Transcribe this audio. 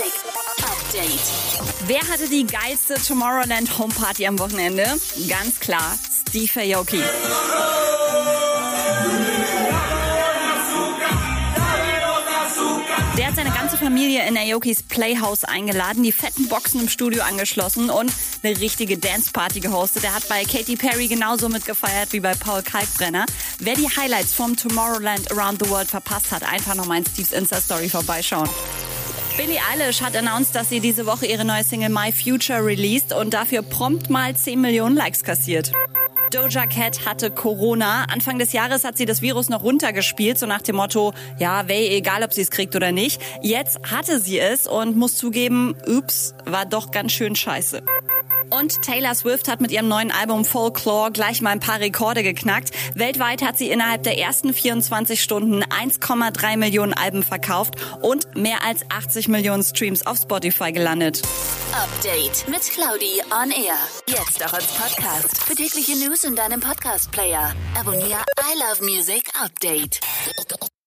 Update. Wer hatte die geilste Tomorrowland Home Party am Wochenende? Ganz klar, Steve Aoki. Der hat seine ganze Familie in Aokis Playhouse eingeladen, die fetten Boxen im Studio angeschlossen und eine richtige Danceparty gehostet. Er hat bei Katy Perry genauso mitgefeiert wie bei Paul Kalkbrenner. Wer die Highlights vom Tomorrowland Around the World verpasst hat, einfach nochmal in Steves Insta-Story vorbeischauen. Billie Eilish hat announced, dass sie diese Woche ihre neue Single My Future released und dafür prompt mal 10 Millionen Likes kassiert. Doja Cat hatte Corona. Anfang des Jahres hat sie das Virus noch runtergespielt, so nach dem Motto, ja, wäre egal, ob sie es kriegt oder nicht. Jetzt hatte sie es und muss zugeben, ups, war doch ganz schön scheiße. Und Taylor Swift hat mit ihrem neuen Album Folklore gleich mal ein paar Rekorde geknackt. Weltweit hat sie innerhalb der ersten 24 Stunden 1,3 Millionen Alben verkauft und mehr als 80 Millionen Streams auf Spotify gelandet. Update mit Claudi on Air. Jetzt auch als Podcast. Für tägliche News in deinem Podcast-Player. Abonniere I Love Music Update.